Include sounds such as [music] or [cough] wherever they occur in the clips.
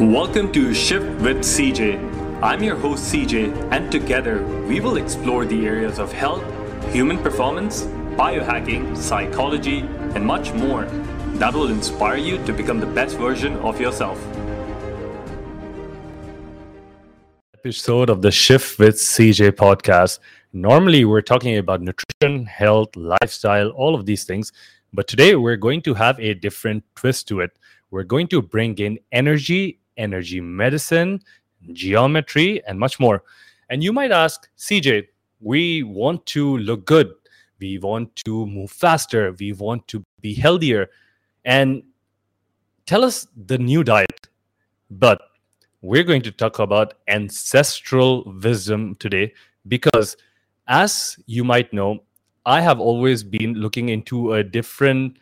Welcome to Shift with CJ. I'm your host CJ, and together we will explore the areas of health, human performance, biohacking, psychology, and much more that will inspire you to become the best version of yourself. Episode of the Shift with CJ podcast. Normally, we're talking about nutrition, health, lifestyle, all of these things. But today, we're going to have a different twist to it. We're going to bring in energy energy medicine, geometry, and much more. And you might ask, CJ, we want to look good. We want to move faster. We want to be healthier. And tell us the new diet. But we're going to talk about ancestral wisdom today because, as you might know, I have always been looking into a different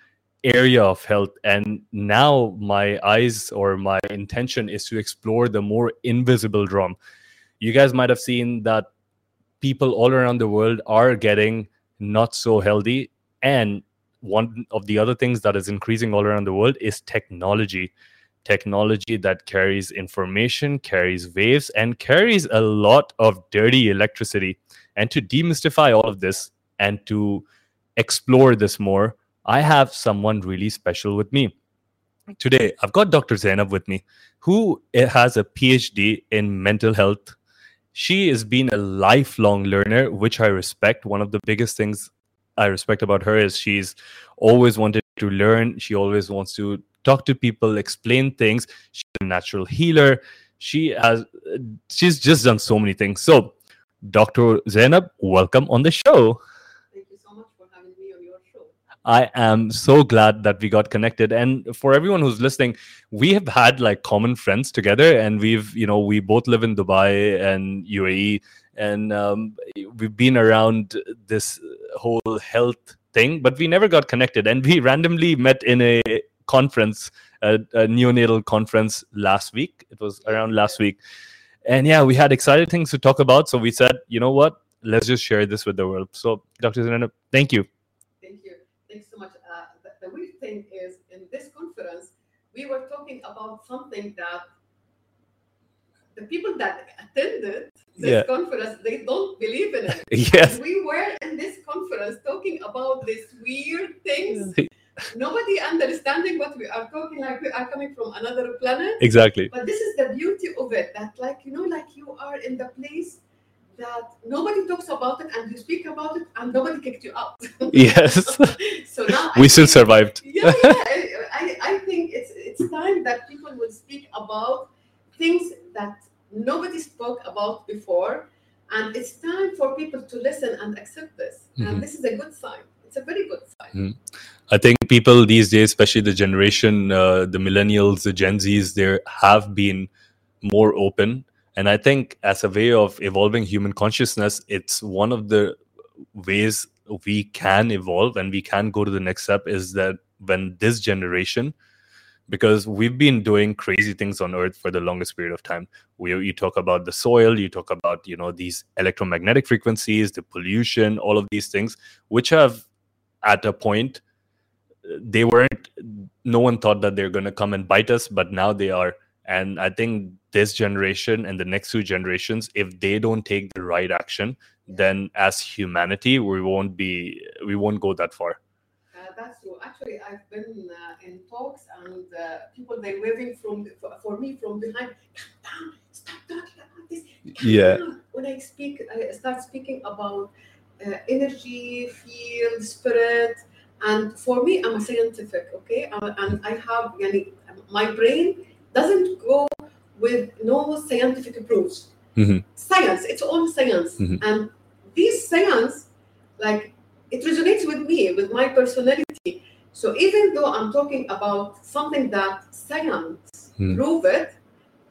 area of health and now my eyes or my intention is to explore the more invisible drum you guys might have seen that people all around the world are getting not so healthy and one of the other things that is increasing all around the world is technology. Technology that carries information carries waves and carries a lot of dirty electricity. And to demystify all of this and to explore this more I have someone really special with me. Today, I've got Dr. Zainab with me, who has a PhD in mental health. She has been a lifelong learner, which I respect. One of the biggest things I respect about her is she's always wanted to learn. She always wants to talk to people, explain things. She's a natural healer. She has she's just done so many things. So, Dr. Zainab, welcome on the show. I am so glad that we got connected. And for everyone who's listening, we have had like common friends together, and we've, you know, we both live in Dubai and UAE, and um, we've been around this whole health thing, but we never got connected. And we randomly met in a conference, a, a neonatal conference last week. It was around last week. And yeah, we had exciting things to talk about. So we said, you know what? Let's just share this with the world. So, Dr. Zainab, thank you Thanks so much. Uh, the, the weird thing is, in this conference, we were talking about something that the people that attended this yeah. conference they don't believe in it. [laughs] yes. We were in this conference talking about these weird things. [laughs] Nobody understanding what we are talking like we are coming from another planet. Exactly. But this is the beauty of it that like you know like you are in the place that nobody talks about it and you speak about it and nobody kicked you out. [laughs] yes. so now we I still think, survived. yeah, yeah. I, I think it's it's time that people will speak about things that nobody spoke about before. And it's time for people to listen and accept this. Mm-hmm. And this is a good sign. It's a very good sign. Mm-hmm. I think people these days, especially the generation, uh, the millennials, the Gen Zs, they have been more open and I think as a way of evolving human consciousness, it's one of the ways we can evolve and we can go to the next step is that when this generation because we've been doing crazy things on earth for the longest period of time. We, you talk about the soil you talk about you know these electromagnetic frequencies the pollution all of these things which have at a point they weren't no one thought that they're going to come and bite us but now they are and i think this generation and the next two generations if they don't take the right action then as humanity we won't be we won't go that far. Uh, that's true. Actually i've been uh, in talks and uh, people they're waving from for, me from behind. Down, stop talking about this. Yeah. when i speak i start speaking about uh, energy field spirit and for me i'm a scientific okay? Uh, and i have yani, my brain doesn't go with no scientific proofs. Mm-hmm. Science, it's all science. Mm-hmm. And this science, like, it resonates with me, with my personality. So even though I'm talking about something that science mm. prove it,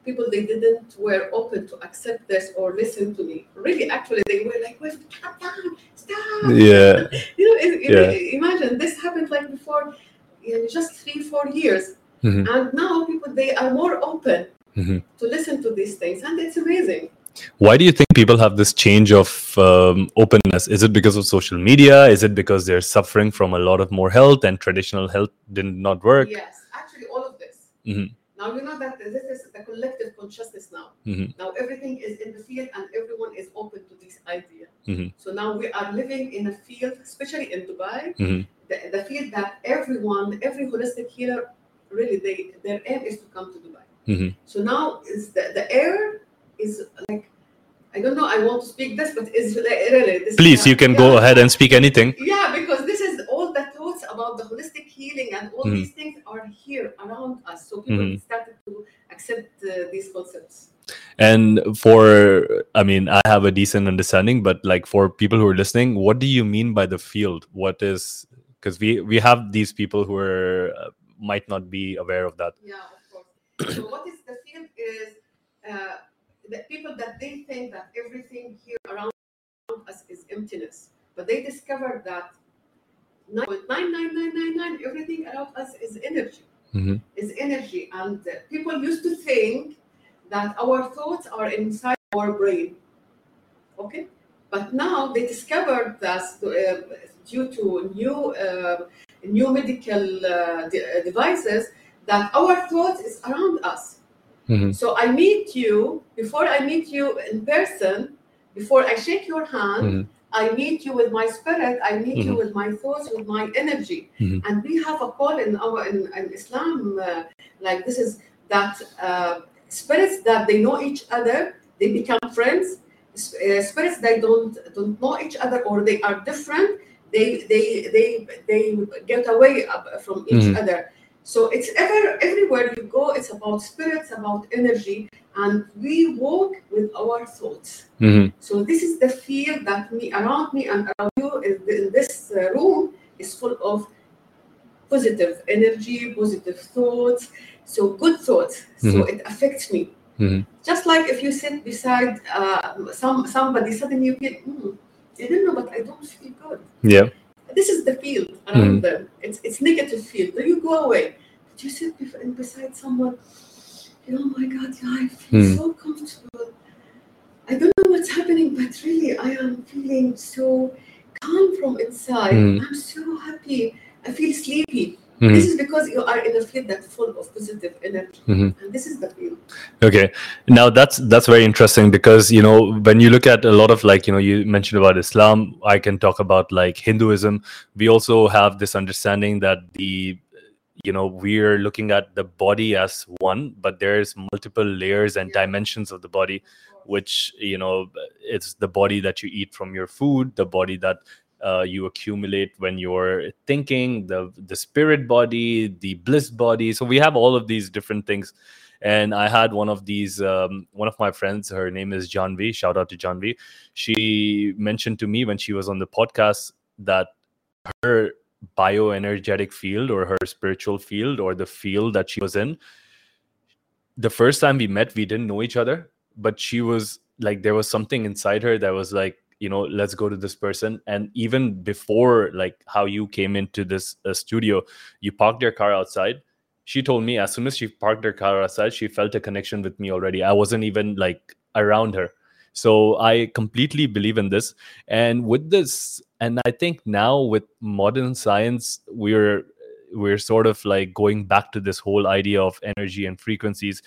people they didn't were open to accept this or listen to me. Really, actually, they were like, "Wait, stop, stop!" Yeah. [laughs] you know, yeah. imagine this happened like before, you know, just three, four years, mm-hmm. and now people they are more open mm-hmm. to listen to these things, and it's amazing. Why do you think people have this change of um, openness? Is it because of social media? Is it because they're suffering from a lot of more health and traditional health did not work? Yes, actually, all of this. Mm-hmm. Now you know that this is the collective consciousness now. Mhm. Now everything is in the field and everyone is open to this idea. Mhm. So now we are living in a field, especially in Dubai, Mhm. the, the field that everyone, every holistic healer, really they their aim is to come to Dubai. Mhm. So now is the, the air is like I don't know. I want to speak this, but is like, really this Please, you can go ahead and speak anything. Yeah, because this is all the thoughts about the holistic healing and all Mhm. these things are here around us. So people Mhm. started to accept uh, these concepts. And for, I mean, I have a decent understanding, but like for people who are listening, what do you mean by the field? What is because we we have these people who are uh, might not be aware of that. Yeah, of course. so what is the field is uh, the people that they think that everything here around us is emptiness, but they discovered that 9.99999 everything around us is energy. Mhm. Is energy, and uh, people used to think that our thoughts are inside our brain. Okay, but now they discovered that uh, due to new uh, new medical uh, de- devices that our thought is around us. Mhm. So I meet you before I meet you in person, before I shake your hand, Mhm. I meet you with my spirit, I meet you Mhm. with my thoughts, with my energy. Mhm. And we have a call in our in, in Islam, uh, like this is that uh, spirits that they know each other, they become friends. Uh, spirits that don't don't know each other or they are different, they they they they get away from each Mhm. other. So it's ever everywhere you go, it's about spirits, about energy, and we walk with our thoughts. Mhm. So this is the field that me around me and around you in, in this uh, room is full of positive energy, positive thoughts. So good thoughts. So Mhm. it affects me. Mhm. Just like if you sit beside uh, some somebody, suddenly you feel, hmm, I don't know, but I don't feel good. Yeah. This is the field around them. It's it's negative field. Then you go away. But you sit beside someone. Oh my God, yeah, I feel Hmm. so comfortable. I don't know what's happening, but really, I am feeling so calm from inside. Hmm. I'm so happy. I feel sleepy. Mhm. This is because you are in a field that's full of positive energy, Mhm. and this is the field. Okay. Now that's that's very interesting because you know when you look at a lot of like you know you mentioned about Islam, I can talk about like Hinduism. We also have this understanding that the you know we're looking at the body as one, but there's multiple layers and Yeah. dimensions of the body, which you know it's the body that you eat from your food, the body that uh, you accumulate when you're thinking, the the spirit body, the bliss body. So we have all of these different things and I had one of these. Um, one of my friends, her name is Janvi. Shout out to Janvi. She mentioned to me when she was on the podcast that her bioenergetic field or her spiritual field or the field that she was in. The first time we met, we didn't know each other, but she was like there was something inside her that was like you know let's go to this person and even before like how you came into this uh, studio you parked your car outside she told me as soon as she parked her car outside, she felt a connection with me already. I wasn't even like around her. So I completely believe in this. And with this, and I think now with modern science, we're we're sort of like going back to this whole idea of energy and frequencies.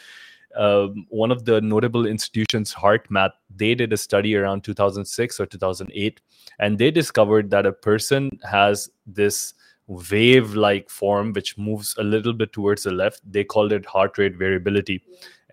Um, one of the notable institutions, HeartMath, they did a study around 2006 or 2008, and they discovered that a person has this wave like form which moves a little bit towards the left. They called it heart rate variability.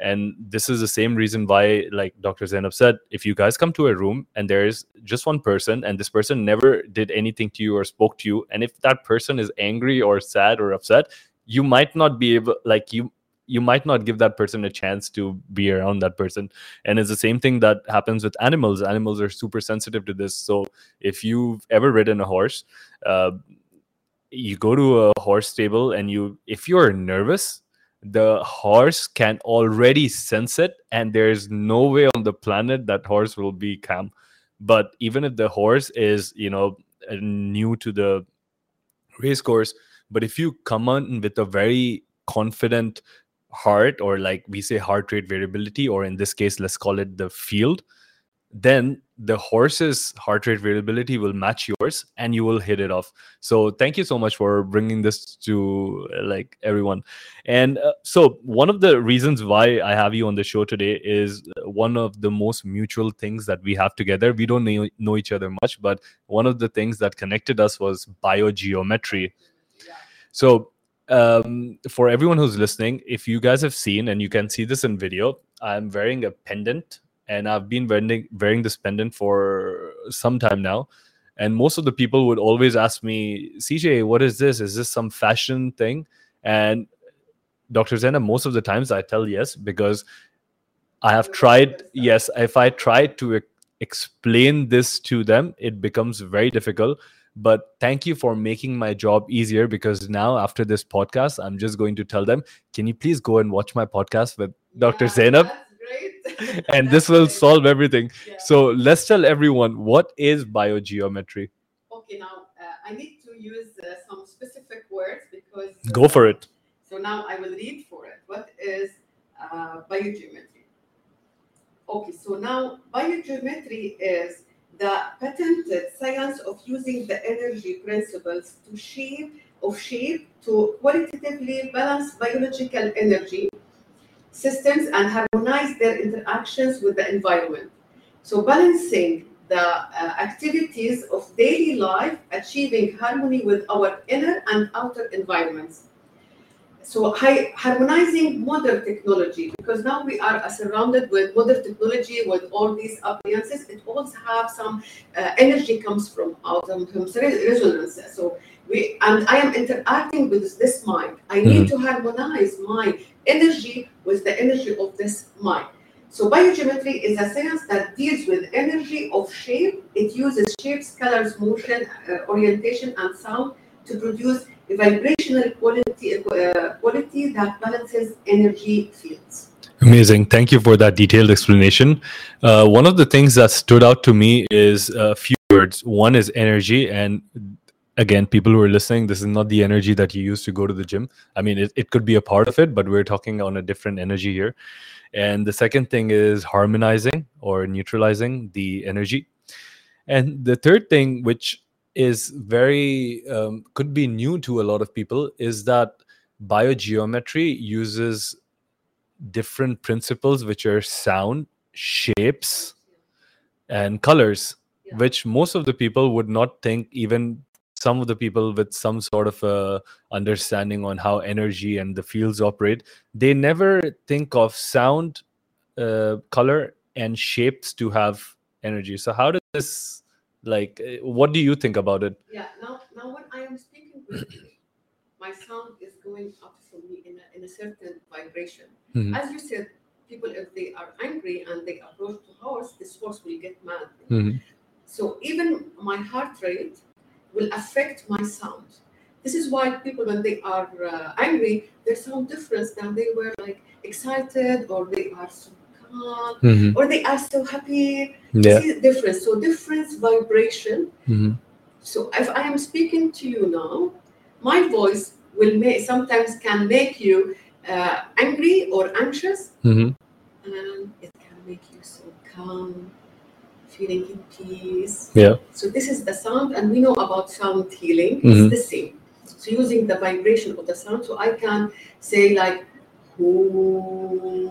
And this is the same reason why like dr zainab said if you guys come to a room and there's just one person and this person never did anything to you or spoke to you and if that person is angry or sad or upset you might not be able like you you might not give that person a chance to be around that person. And it's the same thing that happens with animals. Animals are super sensitive to this. So if you've ever ridden a horse uh, you go to a horse stable and you if you're nervous the horse can already sense it and there's no way on the planet that horse will be calm. But even if the horse is you know new to the race course but if you come on with a very confident heart or like we say heart rate variability or in this case let's call it the field then the horse's heart rate variability will match yours and you will hit it off. So thank you so much for bringing this to like everyone. And uh, so one of the reasons why i have you on the show today is uh, one of the most mutual things that we have together. We don't know, know each other much but one of the things that connected us was biogeometry. So um, for everyone who's listening if you guys have seen and you can see this in video i'm wearing a pendant and I've been wearing wearing this pendant for some time now. And most of the people would always ask me, CJ, what is this? Is this some fashion thing? And Dr. Zena, most of the times I tell yes because I have tried. Yes, if I try to explain this to them, it becomes very difficult. But thank you for making my job easier because now after this podcast, I'm just going to tell them, can you please go and watch my podcast with Dr. Yeah, Zainab? and this will solve everything. So let's tell everyone what is biogeometry. Okay, now uh, I need to use uh, some specific words because. Go for it. So now I will read for it. What is uh, biogeometry? Okay, so now biogeometry is the patented science of using the energy principles to shape of shape to qualitatively balance biological energy systems and harmonize their interactions with the environment. So balancing the uh, activities of daily life, achieving harmony with our inner and outer environments. So hi, harmonizing modern technology, because now we are uh, surrounded with modern technology with all these appliances. It also have some uh, energy comes from out um, from re- resonance. So we and I am interacting with this mind. I need to harmonize my energy with the energy of this mind. So biogeometry is a science that deals with energy of shape. It uses shapes, colors, motion, uh, orientation, and sound to produce a vibrational quality, uh, quality that balances energy fields. Amazing. Thank you for that detailed explanation. Uh, one of the things that stood out to me is a few words. One is energy. And again, people who are listening, this is not the energy that you use to go to the gym. I mean, it, it could be a part of it, but we're talking on a different energy here. And the second thing is harmonizing or neutralizing the energy. And the third thing, which is very um, could be new to a lot of people, is that biogeometry uses different principles, which are sound, shapes, and colors, Yeah. which most of the people would not think even some of the people with some sort of a understanding on how energy and the fields operate they never think of sound uh, color and shapes to have energy so how does this like uh, what do you think about it Yeah. Now, now when I am speaking with you, my sound is going up from me in a, in a certain vibration. Mhm. As you said, people if they are angry and they approach the horse, this horse will get mad. Mhm. So even my heart rate will affect my sound. This is why people, when they are uh, angry, their sound different than they were like excited or they are Mhm. or they are so happy. yeah This is different. So difference vibration. Mhm. So if I am speaking to you now, my voice will make sometimes can make you uh, angry or anxious, Mhm. and it can make you so calm, feeling in peace. yeah So this is the sound, and we know about sound healing. It's the same. So using the vibration of the sound, so I can say like, "Ooh,"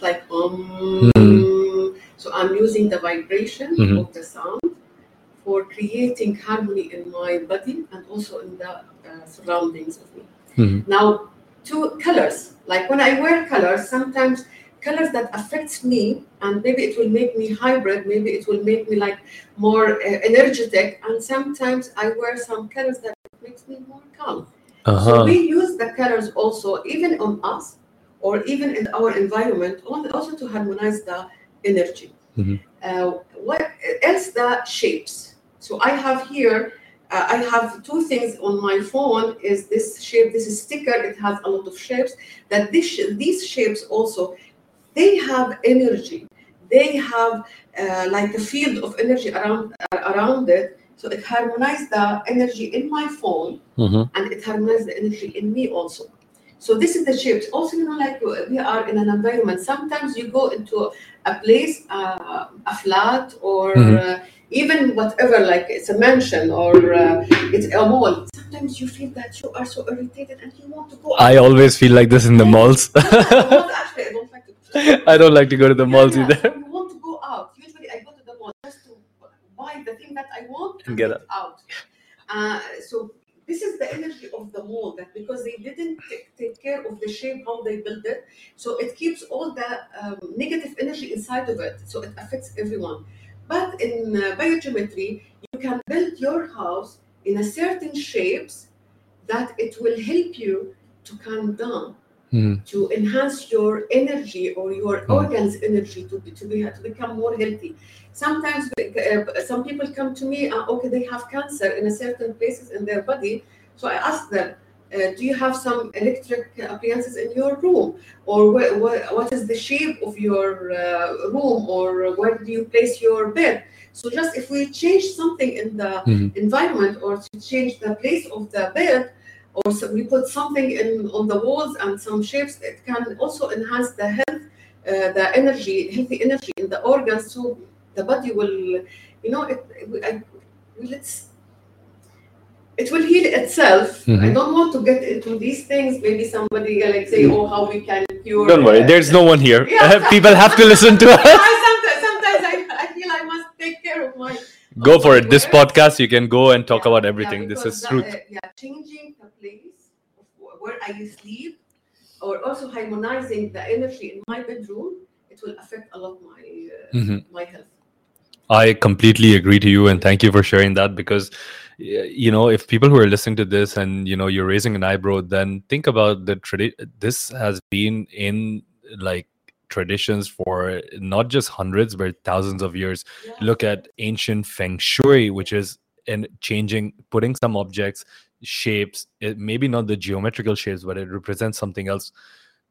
like um. So I'm using the vibration Mhm. of the sound for creating harmony in my body and also in the uh, surroundings of me. Mhm. Now, two colors. Like when I wear colors, sometimes colors that affects me, and maybe it will make me hybrid. Maybe it will make me like more uh, energetic, and sometimes I wear some colors that makes me more calm. So uh-huh we use the colors also, even on us, or even in our environment, also to harmonize the energy. Mhm. Uh, what else? The shapes. So I have here. Uh, I have two things on my phone. Is this shape? This is sticker. It has a lot of shapes. That this these shapes also, they have energy. They have uh, like a field of energy around around it. So it harmonizes the energy in my phone Mhm. and it harmonizes the energy in me also. So this is the shapes. Also, you know, like we are in an environment. Sometimes you go into a place, uh, a flat, or Mhm. uh, even whatever, like it's a mansion or uh, it's a mall. Sometimes you feel that you are so irritated and you want to go. I always feel like this in the malls. [laughs] Actually, I don't like to. [laughs] I don't like to go to the malls Yeah, either. You want to go out. Usually, I go to the mall just to buy the thing that I want And get it out. Uh, so this is the energy of the mall that because they didn't take, take care of the shape how they build it, so it keeps all the um, negative energy inside of it. So it affects everyone. But in uh, biogeometry, you can build your house in a certain shapes that it will help you to calm down Mhm. to enhance your energy or your Mm. organs energy to, be, to, be, to become more healthy sometimes uh, some people come to me uh, okay they have cancer in a certain places in their body so i ask them uh, do you have some electric appliances in your room or wh- wh- what is the shape of your uh, room or where do you place your bed so just if we change something in the Mhm. environment or to change the place of the bed or so we put something in on the walls and some shapes it can also enhance the health uh, the energy healthy energy in the organs so the body will you know it, it I, will it's it will heal itself i Mhm. don't want to get into these things maybe somebody uh, like say oh how we can cure Don't worry, uh, there's no one here. Yeah. [laughs] People have to listen to [laughs] us. I sometimes, sometimes I, I feel I must take care of my Go for it. This podcast, you can go and talk Yeah, about yeah, everything. this is truth. uh, yeah, changing the place of wh- where I sleep, or also harmonizing the energy in my bedroom, it will affect a lot my uh, Mhm. my health. I completely agree to you, and thank you for sharing that. Because, you know, if people who are listening to this and you know you're raising an eyebrow, then think about the tradition. This has been in like traditions for not just hundreds but thousands of years. Yeah. Look at ancient feng shui, which is in changing, putting some objects, shapes. It, maybe not the geometrical shapes, but it represents something else.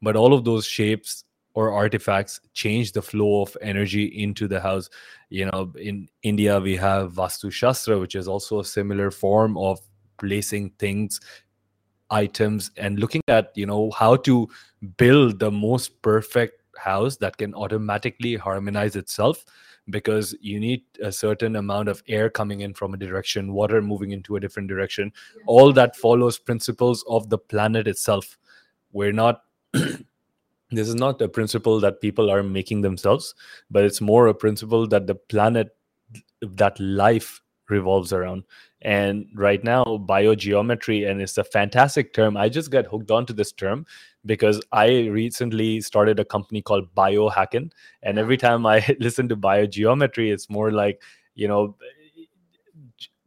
But all of those shapes or artifacts change the flow of energy into the house you know in india we have vastu shastra which is also a similar form of placing things items and looking at you know how to build the most perfect house that can automatically harmonize itself because you need a certain amount of air coming in from a direction water moving into a different direction. All that follows principles of the planet itself. We're not [clears throat] this is not a principle that people are making themselves but it's more a principle that the planet that life revolves around and right now biogeometry and it's a fantastic term. I just got hooked onto this term because i recently started a company called biohacking and every time i [laughs] listen to biogeometry it's more like you know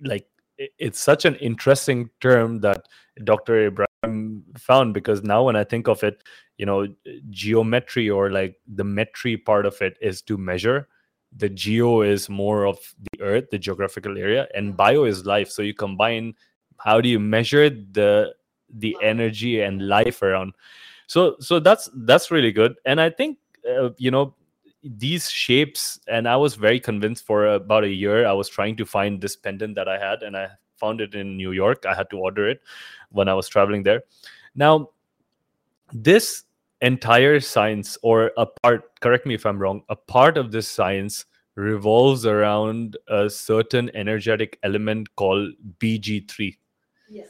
like it's such an interesting term that dr ibrahim found because now when i think of it you know geometry or like the metry part of it is to measure the geo is more of the earth the geographical area and bio is life. So you combine how do you measure the the energy and life around. So so that's that's really good. And i think uh, you know these shapes and i was very convinced for about a year i was trying to find this pendant that i had and i found it in new york. I had to order it when i was traveling there. Now this entire science or a part correct me if i'm wrong a part of this science revolves around a certain energetic element called bg3 Yes.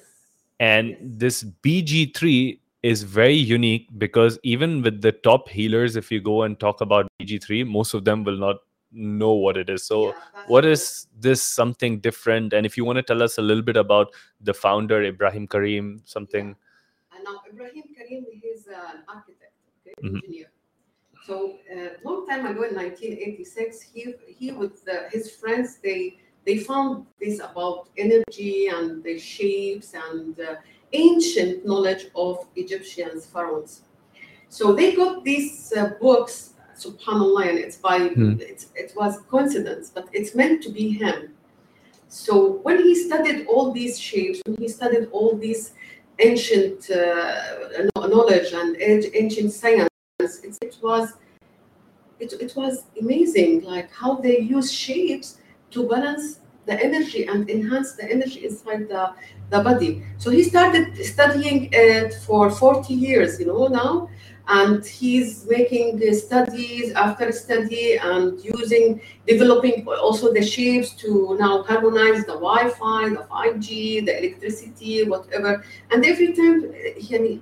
and Yes. this bg3 is very unique because even with the top healers if you go and talk about bg3 most of them will not know what it is so Yeah, what true. is this something different and if you want to tell us a little bit about the founder ibrahim karim something And now Ibrahim Karim, he's an architect, okay, Mhm. engineer. So uh, long time ago in 1986, he he with the, his friends they they found this about energy and the shapes and uh, ancient knowledge of Egyptians pharaohs. So they got these uh, books, Subhanallah, and it's by Hmm. it's, it was coincidence, but it's meant to be him. So when he studied all these shapes, when he studied all these ancient uh, knowledge and ancient science, it, it was it, it was amazing, like how they use shapes to balance the energy and enhance the energy inside the, the body. So he started studying it for 40 years, you know, now. And he's making studies after study and using, developing also the shapes to now harmonize the Wi-Fi, the 5G, the electricity, whatever. And every time, he,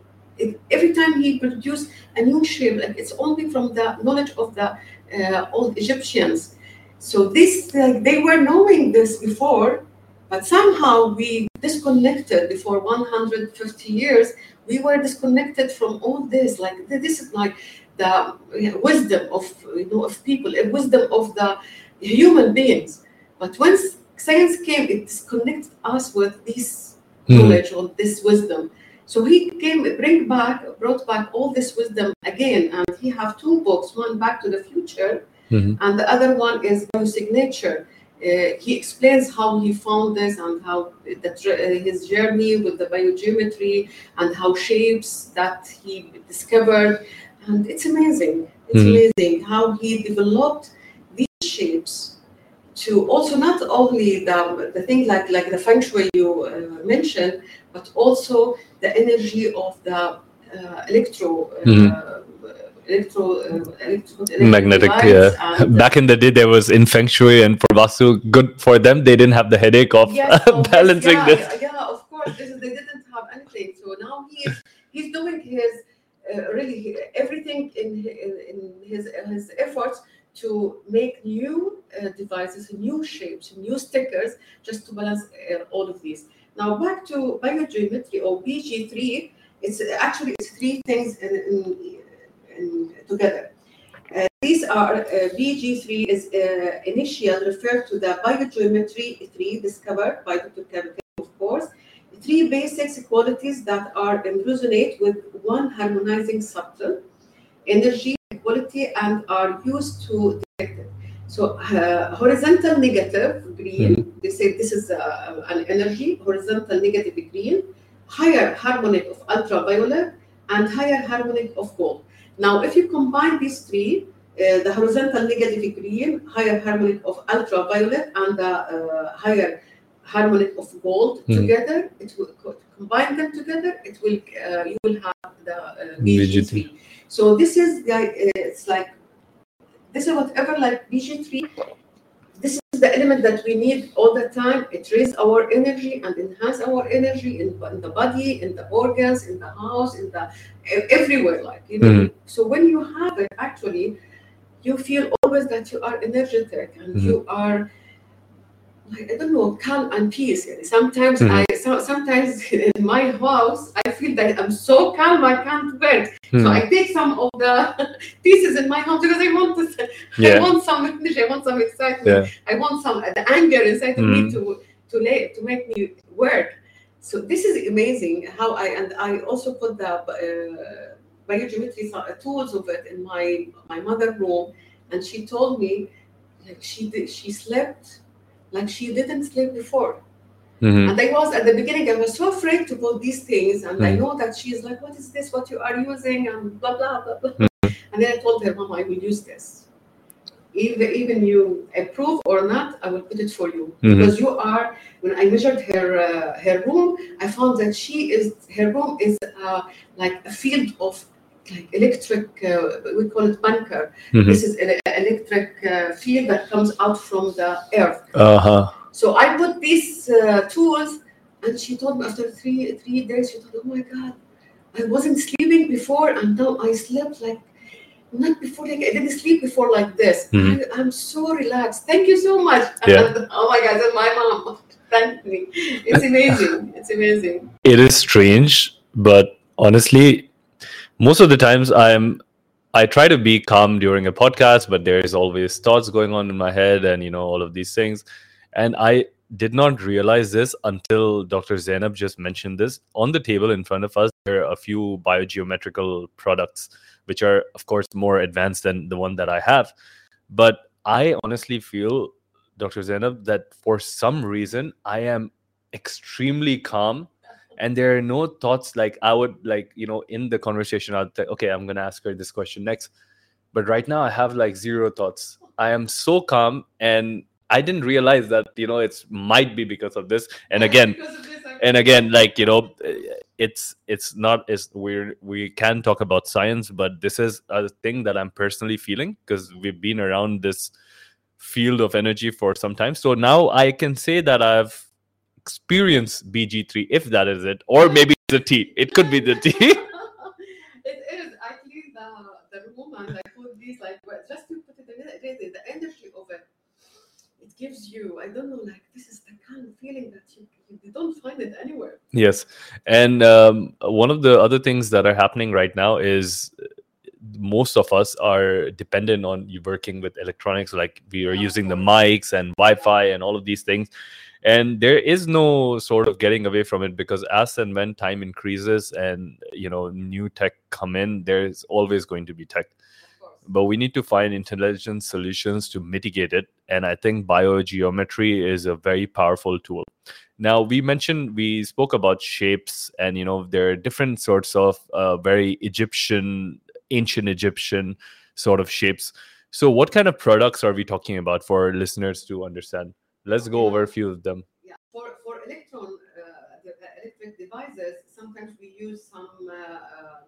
every time he produced a new shape, like it's only from the knowledge of the uh, old Egyptians so this, they were knowing this before, but somehow we disconnected before 150 years. We were disconnected from all this. Like this is like the wisdom of you know of people, a wisdom of the human beings. But once science came, it disconnected us with this mm. knowledge or this wisdom. So he came, bring back, brought back all this wisdom again, and he have two books, one Back to the Future, Mm-hmm. And the other one is biosignature. Uh, he explains how he found this and how uh, his journey with the biogeometry and how shapes that he discovered. And it's amazing. It's mm-hmm. amazing how he developed these shapes to also not only the, the thing like, like the feng shui you uh, mentioned, but also the energy of the uh, electro uh, mm-hmm electro, uh, magnetic. Yeah. Back in the day, there was in feng shui and for Vastu, good for them. They didn't have the headache of [laughs] yes, balancing yeah, this. Yeah, of course. This is, they didn't have anything. So now he is he's doing his uh, really everything in, in, in his his efforts to make new uh, devices, new shapes, new stickers, just to balance uh, all of these. Now back to biogeometry or BG3. It's actually it's three things in, in together. Uh, these are uh, BG3 is uh, initial referred to the biogeometry 3 discovered by Dr. Karim, of course. Three basic qualities that are resonate with one harmonizing subtle energy equality and are used to detect it. So uh, horizontal negative green, mm-hmm. they say this is uh, an energy, horizontal negative green, higher harmonic of ultraviolet, and higher harmonic of gold. Now, if you combine these three, uh, the horizontal negative green, higher harmonic of ultraviolet, and the uh, higher harmonic of gold mm. together, it will combine them together. It will uh, you will have the uh, BG3. So this is the uh, it's like this is whatever like BG3 this is the element that we need all the time. It raises our energy and enhance our energy in, in, the body, in the organs, in the house, in the everywhere. Like you know. Mm-hmm. So when you have it, actually, you feel always that you are energetic and mm-hmm. you are I don't know, calm and peace. Sometimes mm-hmm. I so, sometimes [laughs] in my house I feel that I'm so calm I can't work. Mm-hmm. So I take some of the [laughs] pieces in my house because I want to [laughs] yeah. I want some energy, I want some excitement, yeah. I want some the anger inside mm-hmm. me to to lay, to make me work. So this is amazing how I and I also put the uh, biogeometry tools of it in my my mother room, and she told me like she did she slept like she didn't sleep before. Mm-hmm. And I was at the beginning, I was so afraid to put these things. And mm-hmm. I know that she's like, What is this? What you are using? And blah, blah, blah, blah. Mm-hmm. And then I told her, Mom, I will use this. Even, even you approve or not, I will put it for you. Mm-hmm. Because you are, when I measured her uh, her room, I found that she is, her room is uh, like a field of like electric, uh, we call it bunker. Mm-hmm. This is an electric uh, field that comes out from the earth. Uh-huh. So I put these uh, tools, and she told me after three three days, she told, "Oh my God, I wasn't sleeping before, and now I slept like not before like I didn't sleep before like this. Mm-hmm. I, am so relaxed. Thank you so much. Yeah. [laughs] oh my God, my mom [laughs] thank me. It's amazing. it's amazing. It is strange, but honestly, most of the times i'm i try to be calm during a podcast but there is always thoughts going on in my head and you know all of these things. And i did not realize this until dr zainab just mentioned this on the table in front of us. There are a few biogeometrical products which are of course more advanced than the one that i have. But i honestly feel dr zainab that for some reason i am extremely calm and there are no thoughts like i would like you know in the conversation i'll think okay i'm gonna ask her this question next. But right now i have like zero thoughts. I am so calm and I didn't realize that you know it's might be because of this. And again, this, and again like you know it's it's not as we're we can talk about science but this is a thing that i'm personally feeling because we've been around this field of energy for some time. So now i can say that i've experienced bg3 if that is it or maybe the t it could be the t [laughs] it is. I cleaned the, the room and I put these like well, just to put it in it, really, the energy of it. It gives you, I don't know, like this is the kind of feeling that you, you don't find it anywhere. Yes, and um, one of the other things that are happening right now is uh, most of us are dependent on you working with electronics. Like we are using the mics and Wi-Fi and all of these things, and there is no sort of getting away from it because as and when time increases and you know new tech come in, there's always going to be tech. But we need to find intelligent solutions to mitigate it. And i think biogeometry is a very powerful tool. Now we mentioned we spoke about shapes and you know there are different sorts of uh, very egyptian ancient egyptian sort of shapes. So what kind of products are we talking about for listeners to understand let's go over a few of them Yeah. For for electron, uh, the, electric devices, sometimes we use some uh, uh,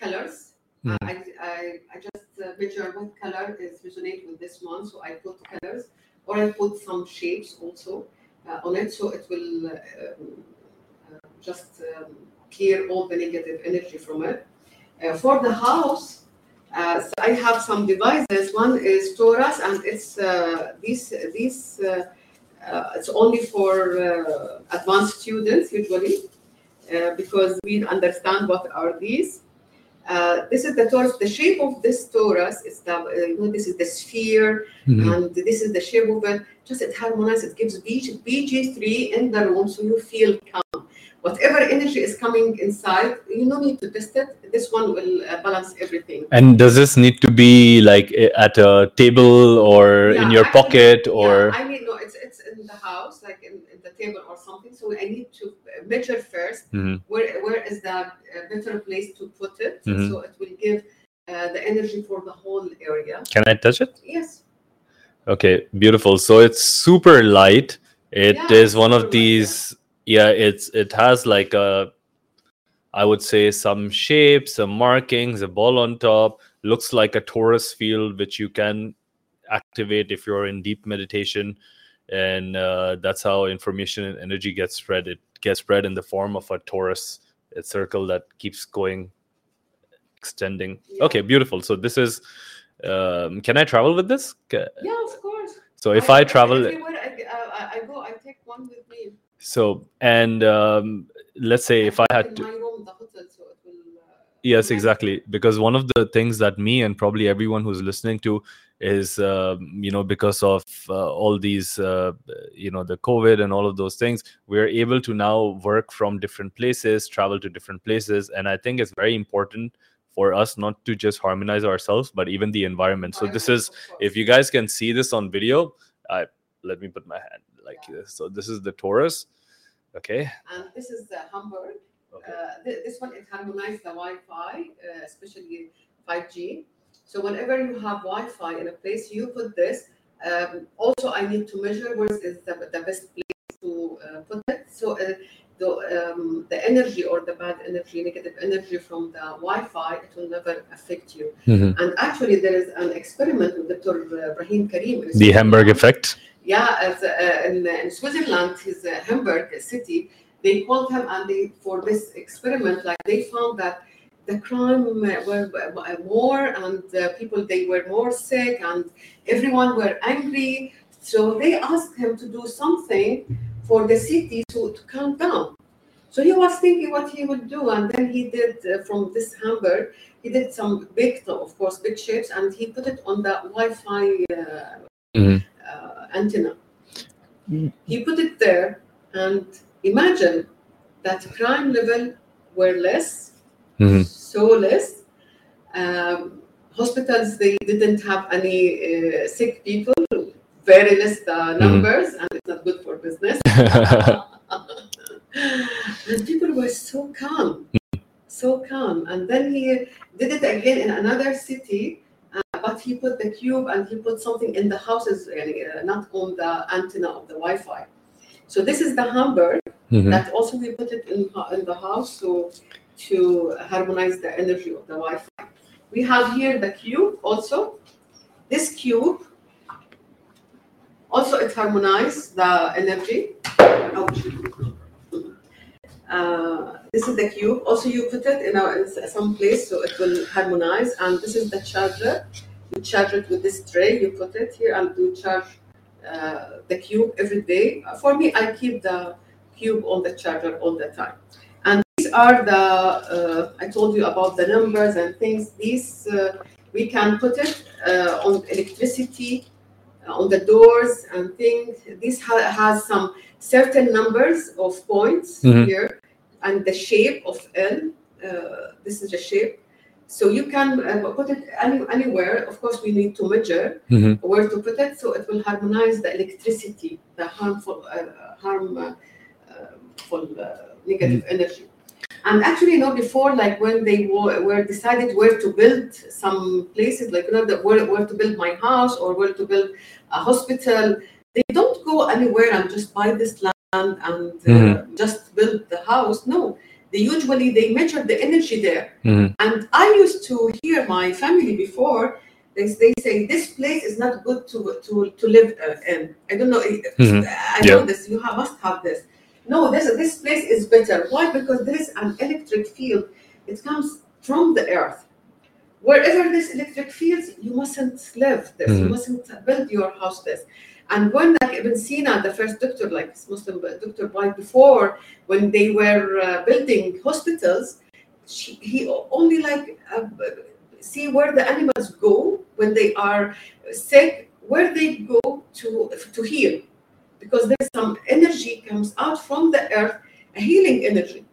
colors. Mhm. I, I, I just uh, measure what color is resonate with this one, so I put colors, or I put some shapes also uh, on it, so it will uh, uh, just um, clear all the negative energy from it. Uh, for the house, uh, so I have some devices. One is torus, and it's uh, these these. Uh, it's only for uh, advanced students usually uh, because we understand what are these. Uh, this is the torus. The shape of this torus is the uh, you know this is the sphere, and this is the shape of it. Just it harmonizes. It gives BG, BG3 in the room, so you feel calm. Whatever energy is coming inside, you no need to test it. This one will uh, balance everything. and does this need to be like at a table or in your actually, pocket or yeah, I mean, no, in the house, like in, in the table or something. So I need to measure first Mhm. where where is the uh, better place to put it, Mhm. so it will give uh, the energy for the whole area. can i touch it Yes, Okay, beautiful. So it's super light. It Yeah, is one of super light, yeah. these. Yeah, it's it has like a, I would say some shapes, some markings, a ball on top. Looks like a torus field, which you can activate if you're in deep meditation, and uh, that's how information and energy gets spread. It gets spread in the form of a torus, a circle that keeps going, extending. Yeah. Okay, beautiful. So this is. Um, can I travel with this? Yeah, of course. So if I travel, everywhere I, uh, I, I go, I take one with me. so and um, let's say if I had to, my room, the hotel, so will. Uh, yes, exactly, because one of the things that me and probably everyone who's listening to is, um, you know, because of uh, all these, uh, you know, the COVID and all of those things, we're able to now work from different places, travel to different places, and I think it's very important for us not to just harmonize ourselves, but even the environment. So this is if you guys can see this on video i let me put my hand like Yeah. this so this is the torus okay And this is the Hemberg. okay Uh, th- this one it harmonizes the Wi-Fi, uh, especially 5G. So whenever you have Wi-Fi in a place, you put this. Um, also, I need to measure where is the, the best place to uh, put it. So uh, the um, the energy or the bad energy, negative energy from the Wi-Fi, it will never affect you. And actually, there is an experiment with Dr. Brahim Karim. the hemberg effect Yeah, as, uh, in, in Switzerland, his uh, Hemberg city, they called him and they for this experiment, like they found that the crime uh, were more and uh, people they were more sick and everyone were angry. So they asked him to do something for the city to, to calm down. So he was thinking what he would do, and then he did uh, from this Hemberg. He did some big, of course, big shapes, and he put it on the Wi-Fi uh, Mhm. uh, antenna. Mm. He put it there, and imagine that crime level were less, Mhm. So less. Um, hospitals they didn't have any uh, sick people, very less the numbers, and it's not good for business. [laughs] [laughs] and people were so calm, so calm. And then he did it again in another city, uh, but he put the cube and he put something in the houses, uh, not on the antenna of the Wi-Fi. So this is the Hemberg Mhm. that also we put it in, in the house so to harmonize the energy of the Wi-Fi. We have here the cube also. This cube also it harmonizes the energy. Uh, this is the cube. Also, you put it in, a, in some place so it will harmonize. And this is the charger. You charge it with this tray. You put it here and you charge uh, the cube every day. For me, I keep the cube on the charger all the time. Are the, uh, I told you about the numbers and things. These, uh, we can put it uh, on electricity, uh, on the doors and things. This ha- has some certain numbers of points Mhm. here and the shape of L. Uh, this is the shape. So you can uh, put it any, anywhere. Of course, we need to measure Mhm. where to put it so it will harmonize the electricity, the harmful, uh, harm, uh, uh, full, uh, negative energy. And actually, you know, before, like when they were, were decided where to build some places, like you know, the, where, where to build my house or where to build a hospital, they don't go anywhere and just buy this land and uh, Mhm. just build the house. No, they usually they measure the energy there. Mhm. And I used to hear my family before. They, they say this place is not good to to, to live uh, in. I don't know. I Mhm. I Yeah. know this. You have, must have this. No, this this place is better. Why? Because there is an electric field. It comes from the earth. Wherever this electric field, you mustn't live this. You Mhm. mustn't build your house this. And when like Ibn Sina, the first doctor, like Muslim doctor, right before when they were uh, building hospitals, she, he only like uh, see where the animals go when they are sick, where they go to to heal, because there's some energy comes out from the earth, a healing energy.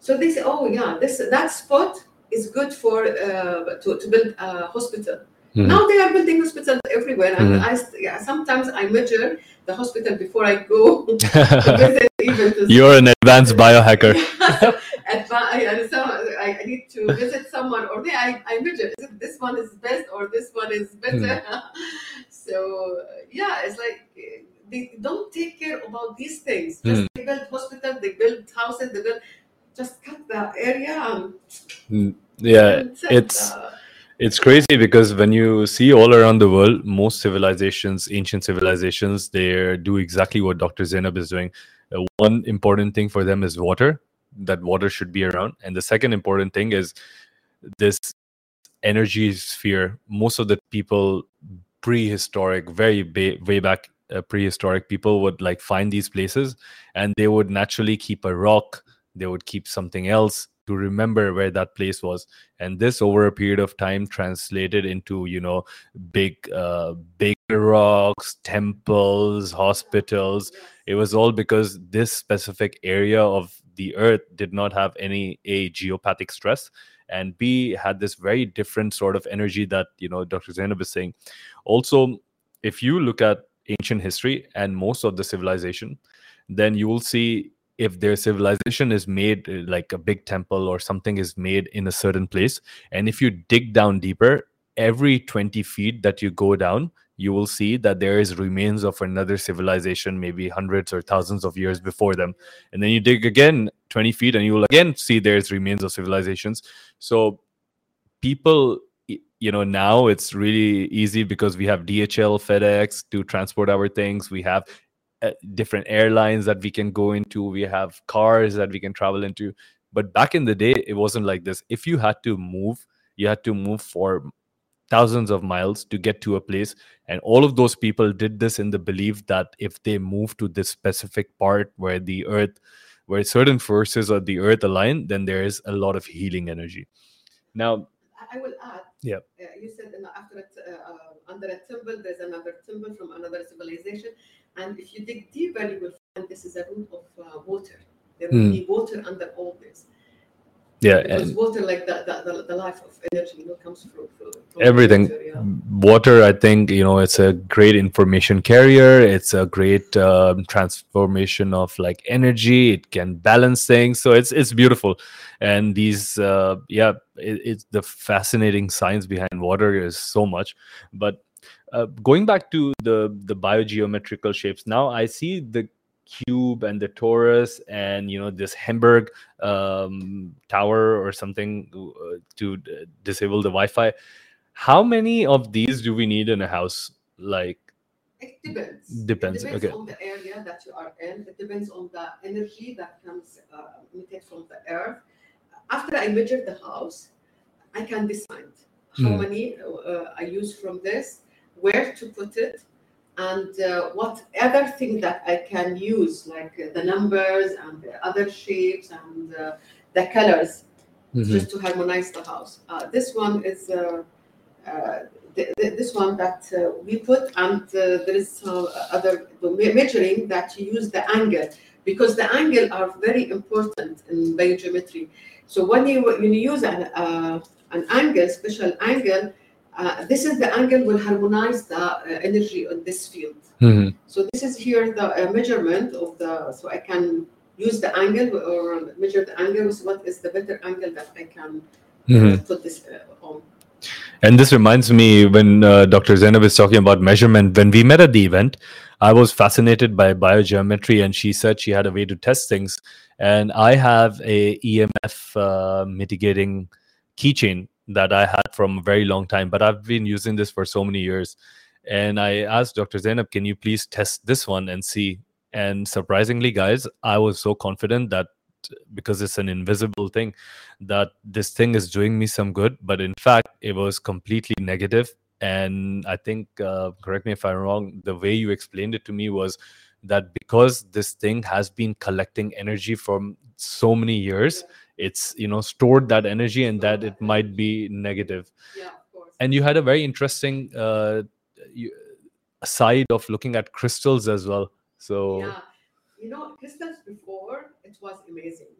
So they say, oh yeah, this that spot is good for uh, to, to build a hospital. Mhm. Now they are building hospitals everywhere, and Mhm. I yeah, sometimes I measure the hospital before I go [laughs] to [laughs] visit even to You're an advanced biohacker. [laughs] Adva- I, I- so I need to visit someone, or they, I, I measure is it this one is best or this one is better. so yeah, it's like they don't take care about these things. Just they build hospital, they build houses, they build. Just cut the area and, Mm, Yeah, and it's the- It's crazy because when you see all around the world, most civilizations, ancient civilizations, they do exactly what Dr. Zainab is doing. Uh, one important thing for them is water, that water should be around. And the second important thing is this energy sphere. Most of the people, prehistoric, very ba- way back, uh, prehistoric people would like find these places and they would naturally keep a rock, they would keep something else to remember where that place was. And this over a period of time translated into you know big uh big rocks temples hospitals. It was all because this specific area of the earth did not have any a geopathic stress and b had this very different sort of energy that you know dr zainab is saying. Also if you look at ancient history and most of the civilization then you will see if their civilization is made uh, like a big temple or something is made in a certain place. And if you dig down deeper every 20 feet that you go down you will see that there is remains of another civilization maybe hundreds or thousands of years before them. And then you dig again 20 feet and you will again see there's remains of civilizations. So people you know now it's really easy because we have dhl fedex to transport our things. We have uh, different airlines that we can go into. We have cars that we can travel into. But back in the day it wasn't like this. If you had to move you had to move for thousands of miles to get to a place. And all of those people did this in the belief that if they move to this specific part where the earth where certain forces of the earth align then there is a lot of healing energy. Now I- will add. Yeah. Uh, you said in, after uh, uh, under a temple, there's another temple from another civilization, and if you dig deeper, you will find this is a root of uh, water. There will Hmm. be water under all this. Yeah Because water, like the, the, the, life of energy, you know, comes from, from, from everything water, yeah. water i think you know it's a great information carrier. It's a great um, transformation of like energy. It can balance things. So it's it's beautiful. And these uh, yeah it, it's the fascinating science behind water is so much. But uh, going back to the the biogeometrical shapes now i see the cube and the torus and you know this Hemberg um, tower or something uh, to disable the wi-fi how many of these do we need in a house like It depends. Depends, It depends okay. on the area that you are in. It depends on the energy that comes uh, emitted from the earth. After I measure the house, I can decide how Hmm. many uh, I use from this, where to put it, and uh, what other thing that I can use, like uh, the numbers and the other shapes and uh, the colors, just to harmonize the house. Uh, this one is uh, uh, th- th- this one that uh, we put, and uh, there is some other measuring that you use the angle because the angle are very important in biogeometry. So when you when you use an uh, an angle, special angle, uh, this is the angle will harmonize the uh, energy on this field. Mhm. So this is here the uh, measurement of the, so I can use the angle or measure the angle, so what is the better angle that I can uh, Mhm. put this uh, on. And this reminds me when uh, Dr. Zainab is talking about measurement. When we met at the event, I was fascinated by biogeometry, and she said she had a way to test things. And I have a EMF uh, mitigating keychain that I had from a very long time, but I've been using this for so many years. And I asked Dr. Zainab, "Can you please test this one and see?" And surprisingly, guys, I was so confident that because it's an invisible thing that this thing is doing me some good but in fact it was completely negative. and i think uh, correct me if i'm wrong the way you explained it to me was that because this thing has been collecting energy from so many years it's you know stored that energy and that it might be negative Yeah, of course. and you had a very interesting uh, side of looking at crystals as well so Yeah, you know, crystals before it was amazing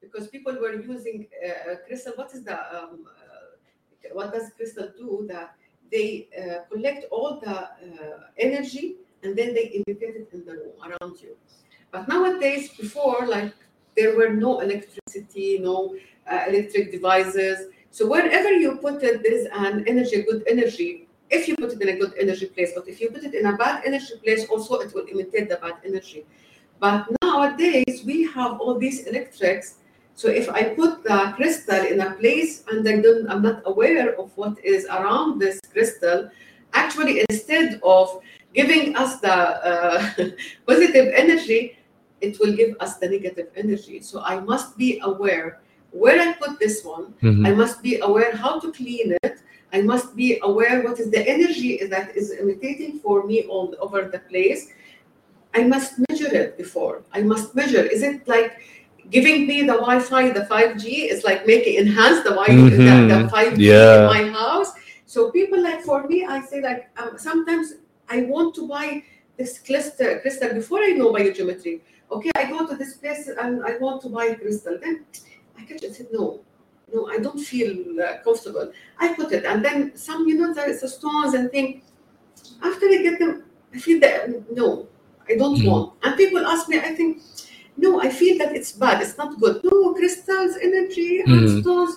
because people were using uh, crystal. What is the um, uh, what does crystal do? That they uh, collect all the uh, energy and then they indicate it in the room around you. But nowadays, before like there were no electricity, no uh, electric devices. So wherever you put it, there is an energy, good energy. If you put it in a good energy place, but if you put it in a bad energy place, also it will imitate the bad energy. But nowadays we have all these electrics. So if I put the crystal in a place and I don't, I'm not aware of what is around this crystal, actually instead of giving us the uh, [laughs] positive energy, it will give us the negative energy. So I must be aware where I put this one. Mhm. I must be aware how to clean it. I must be aware what is the energy that is imitating for me all over the place. I must measure it before. I must measure. Is it like giving me the Wi-Fi, the 5G? Is like making enhance the Wi Mhm. the, the 5G Yeah. in my house. So people like for me, I say like um, sometimes I want to buy this crystal crystal before I know biogeometry. Okay, I go to this place and I want to buy crystal. Then I catch it and said no, no, I don't feel uh, comfortable. I put it, and then some, you know, there's the stones and thing. After I get them, I feel that no, I don't Mhm. want. And people ask me, I think, no, I feel that it's bad. It's not good. No, crystals, energy, and Mhm. stones.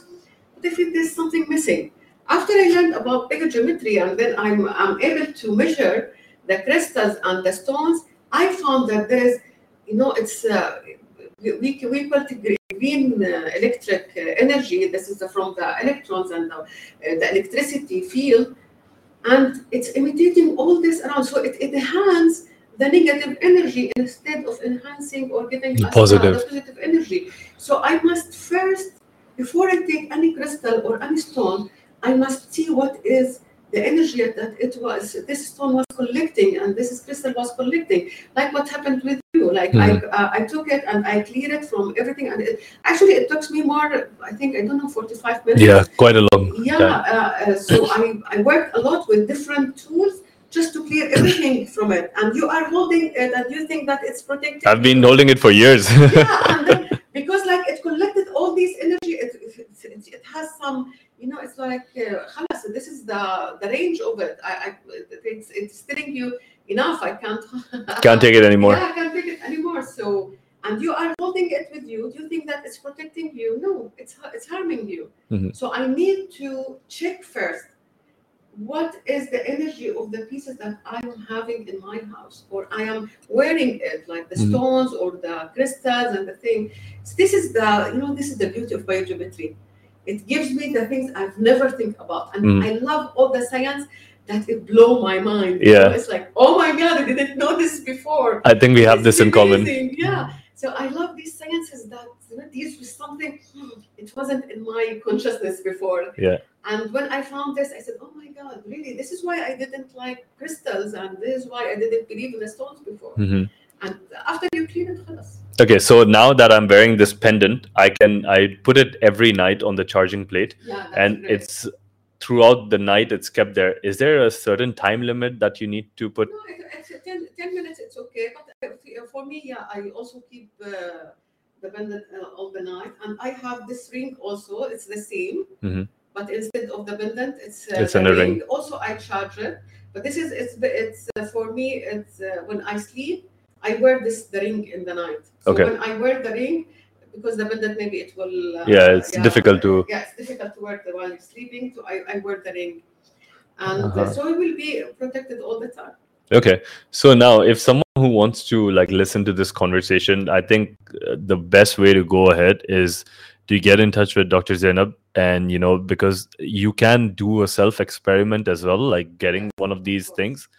But I feel there's something missing. After I learned about geometry, and then I'm I'm able to measure the crystals and the stones, I found that there is, you know, it's uh, we we it green uh, electric uh, energy. This is from the electrons and the, uh, the electricity field, and it's imitating all this around. So it, it enhances the negative energy instead of enhancing or giving us Positive. positive energy. So I must first, before I take any crystal or any stone, I must see what is the energy that it was this stone was collecting and this crystal was collecting like what happened with like mm-hmm. I, hmm. uh, I took it and I cleared it from everything. And it, actually, it took me more. I think I don't know, forty-five minutes. Yeah, quite a long. Yeah. Uh, uh, so I, I worked a lot with different tools just to clear [coughs] everything from it. And you are holding it, and you think that it's protected. I've been holding it for years. yeah, and [laughs] then, because like it collected all these energy, it, it, it has some you know, it's like, uh, this is the, the range of it. I, I, it's, it's telling you enough. I can't [laughs] Can't take it anymore. Yeah, I can't take it anymore. So and you are holding it with you. Do you think that it's protecting you? No, it's it's harming you. Mhm. So I need to check first what is the energy of the pieces that I am having in my house, or I am wearing it, like the Mhm. stones or the crystals and the thing. So this is the you know this is the beauty of biogeometry. It gives me the things I've never think about, and Mhm. I love all the science that it blow my mind. You Yeah. know, it's like oh my god, I didn't know this before. I think we have This this is in common. amazing, Yeah. So I love these sciences that you know, these was something hmm, it wasn't in my consciousness before. Yeah. And when I found this, I said, "Oh my God, really? This is why I didn't like crystals, and this is why I didn't believe in the stones before." Mhm. And after you clean it, خلاص. Okay, so now that I'm wearing this pendant, I can I put it every night on the charging plate, Yeah, that's and great. it's throughout the night it's kept there. Is there a certain time limit that you need to put? No, it, it's 10, 10 minutes, it's okay. But uh, for me, yeah, I also keep uh, the pendant uh, all the night. And I have this ring also, it's the same. Mhm. But instead of the pendant, it's, uh, It's a ring. Also, I charge it. But this is, it's, it's uh, for me, it's uh, when I sleep, I wear this, the ring in the night. So Okay. when I wear the ring, because the pendant maybe it will. Uh, Yeah, it's difficult to- Yeah, it's difficult to wear the while you're sleeping. So I, I wear the ring. And uh, Uh-huh. so it will be protected all the time. Okay, so now if someone who wants to like listen to this conversation, I think uh, the best way to go ahead is to get in touch with Dr. Zainab, and you know because you can do a self experiment as well, like getting one of these things.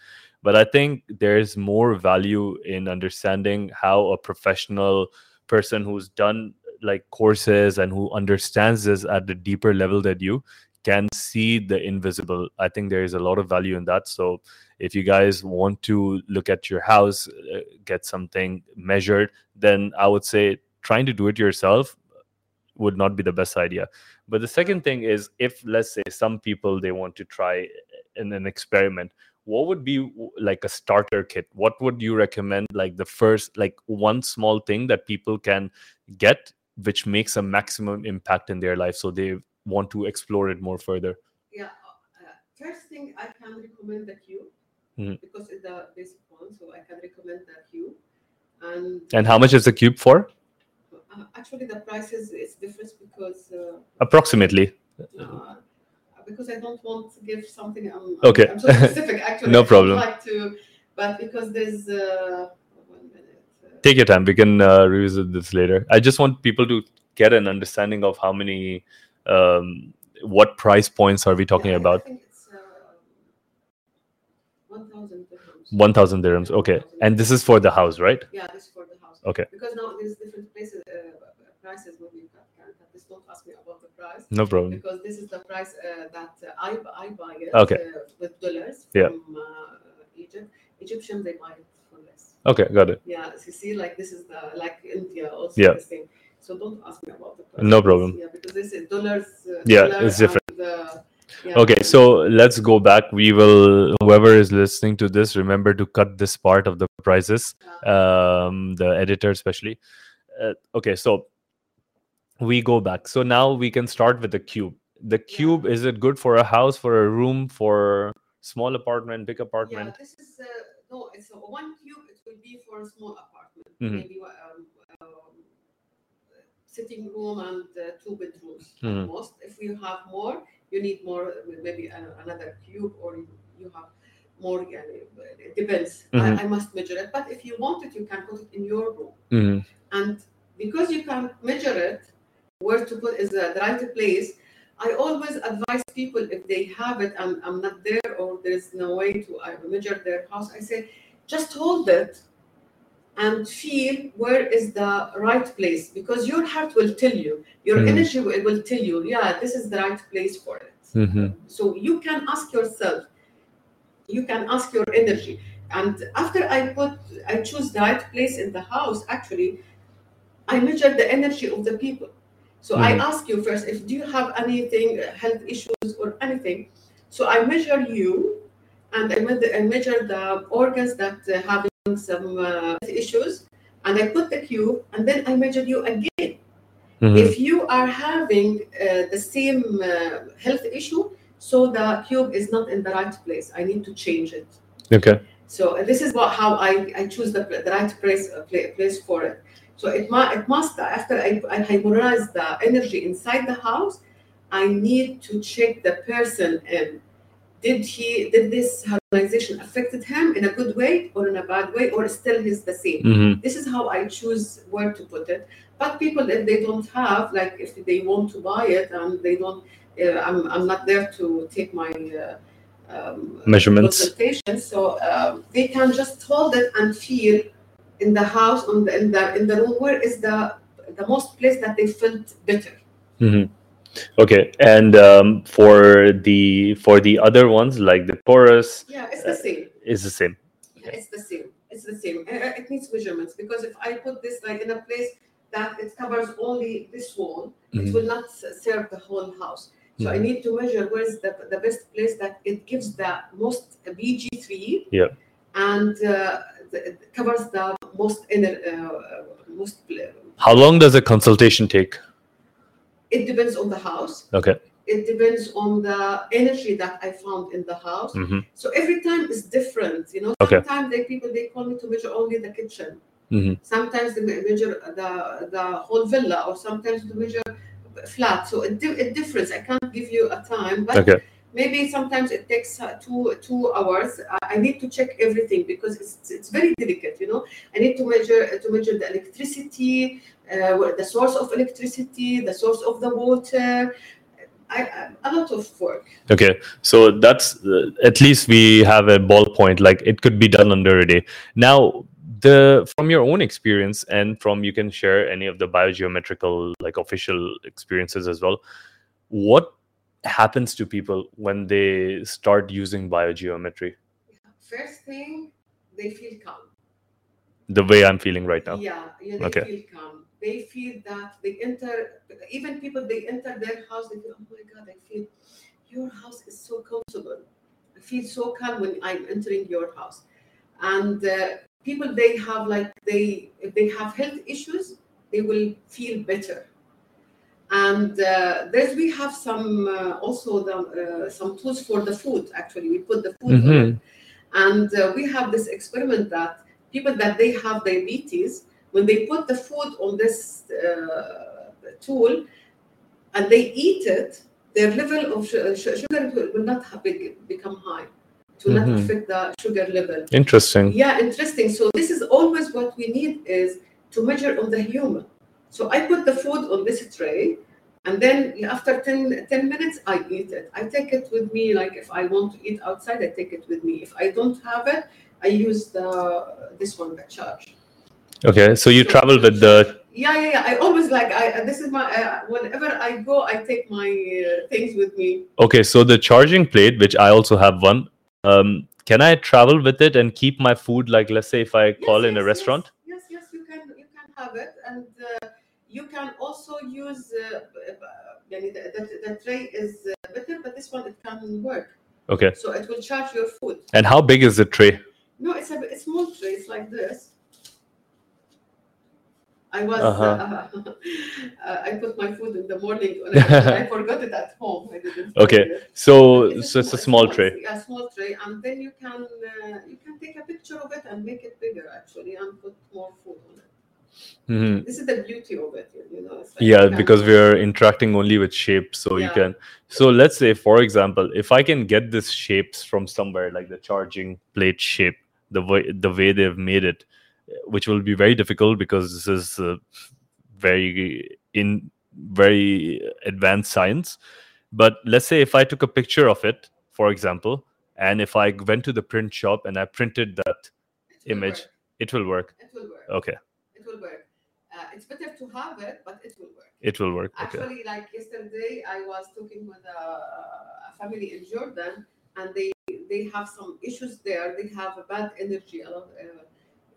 But I think there's more value in understanding how a professional person who's done like courses and who understands this at the deeper level that you can see the invisible. I think there is a lot of value in that. So if you guys want to look at your house uh, get something measured then i would say trying to do it yourself would not be the best idea but the second thing is if let's say some people they want to try in an experiment what would be like a starter kit what would you recommend like the first like one small thing that people can get which makes a maximum impact in their life so they want to explore it more further Yeah. Uh, first thing, I can recommend the cube Mhm. because it's the basic one, so I can recommend that you And and how much is the cube for uh, actually, the prices is different because uh, approximately uh, because I don't want to give something. I'm, Okay. I'm so specific. [laughs] Actually, No problem. Like to, but because there's uh, one minute. Uh, take your time we can uh, revisit this later i just want people to get an understanding of how many um, what price points are we talking yeah, about I think it's uh, one thousand dirhams. 1000 dirhams okay and this is for the house right Yeah, this is for the house. Okay. Because now there's different places, uh, prices. Maybe you can, can can just don't ask me about the price no problem because this is the price uh, that uh, I I buy it Okay. uh, with dollars Yeah. from uh, Egypt. Egyptian they buy it for less. okay got it Yeah, so you see, like this is the like India also Yeah. this thing. So don't ask me about the price. No problem. Yeah, because this is dollars. Uh, Yeah, dollar it's different. And, yeah. okay so let's go back we will whoever is listening to this remember to cut this part of the prices um the editor especially uh, okay so we go back so now we can start with the cube the cube is it good for a house for a room for small apartment big apartment Yeah, this is uh, no, it's a one cube. It will be for a small apartment, Mhm. maybe um, um, sitting room and uh, two bedrooms Mhm. at most. If you have more, you need more, maybe another cube, or you, have more. Yeah, it depends. Mhm. I, I must measure it, but if you want it, you can put it in your room. Mhm. And because you can measure it, where to put is the right place. I always advise people if they have it and I'm not there or there's no way to uh, measure their house, I say just hold it and feel where is the right place because your heart will tell you, your Mhm. energy will will tell you, yeah, this is the right place for it. Mhm. So you can ask yourself, you can ask your energy. And after I put, I choose the right place in the house, actually, I measure the energy of the people. So I Mhm. ask you first, if do you have anything, uh, health issues or anything? So I measure you and I, med- I measure the organs that uh, having some uh, issues and I put the cube and then I measure you again Mhm. If you are having uh, the same uh, health issue, so the cube is not in the right place. I need to change it. Okay. So this is what how I, I choose the, the right place uh, place for it. So it must it must after I, I the energy inside the house, I need to check the person and Did he did this harmonization affected him in a good way or in a bad way or still he's the same? hmm This is how I choose where to put it. But people if they don't have like if they want to buy it and they don't, uh, I'm I'm not there to take my. Uh, um, Measurements. so um, they can just hold it and feel in the house, on the in the in the room where is the the most place that they felt better. hmm Okay. And um, for the for the other ones like the torus Yeah, it's the same. is the same. Yeah, it's the same. It's the same. Uh, uh, It needs measurements because if I put this like in a place that it covers only this wall, it Mhm. will not serve the whole house. So I Mhm. need to measure where's the, the best place that it gives the most BG3 Yeah. and uh, the, it covers the most uh, uh, most. How long does a consultation take? It depends on the house. Okay. It depends on the energy that I found in the house. hmm So every time is different. You know, Okay. sometimes they people they call me to measure only the kitchen. hmm Sometimes they measure the the whole villa, or sometimes they measure flat. So it, it differs. I can't give you a time, but Okay. Maybe sometimes it takes uh, two two hours. I, need to check everything because it's it's very delicate. You know, I need to measure to measure the electricity, uh, the source of electricity, the source of the water. I, I, a lot of work. Okay. So that's uh, at least we have a ballpoint. Like it could be done under a day. Now, the from your own experience and from you can share any of the biogeometrical like official experiences as well. What happens to people when they start using biogeometry? First thing, they feel calm. The way I'm feeling right now. Yeah, yeah, they Okay. feel calm. They feel that they enter, even people, they enter their house, they feel, oh my God, I feel your house is so comfortable. I feel so calm when I'm entering your house. And uh, people, they have like, they, if they have health issues, they will feel better. And uh, there's, we have some, uh, also the, uh, some tools for the food, actually. We put the food on it. Mhm. And uh, we have this experiment that people that they have diabetes, when they put the food on this uh, tool and they eat it, their level of su- su- sugar will, not become high. to Mhm. not affect the sugar level. Interesting. Yeah, interesting. So this is always what we need is to measure on the human. So I put the food on this tray, and then after 10, 10 minutes, I eat it. I take it with me. Like if I want to eat outside, I take it with me. If I don't have it, I use the this one, the charge. Okay. So you travel with the Yeah, yeah, yeah. I always like I. This is my. Uh, whenever I go, I take my uh, things with me. Okay, so the charging plate, which I also have one, um, can I travel with it and keep my food? Like, let's say if I call Yes, in a restaurant. Yes, yes, yes, you can you can have it, and uh, you can also use. Uh, the, the, the tray is uh, better, but this one it can work, Okay, so it will charge your food. and how big is the tray? No, it's a, a small tray. It's like this. I was. Uh-huh. Uh, [laughs] uh, I put my food in the morning. I, I [laughs] forgot it at home. I didn't. Okay. So, It's so it's a small tray. Yeah, small tray, and then you can uh, you can take a picture of it and make it bigger actually, and put more food on it. Mhm. This is the beauty of it, you know. it's like Yeah, because we are interacting only with shapes, so you can. So let's say, for example, if I can get this shapes from somewhere, like the charging plate shape, the way the way they've made it, which will be very difficult because this is uh, very in very advanced science. But let's say if I took a picture of it, for example, and if I went to the print shop and I printed that it image, work. it will work. It will work. Okay, will work. Uh, it's better to have it, but it will work. it will work. Okay. Actually, like yesterday, I was talking with a, a family in Jordan, and they they have some issues there. They have a bad energy, a lot uh,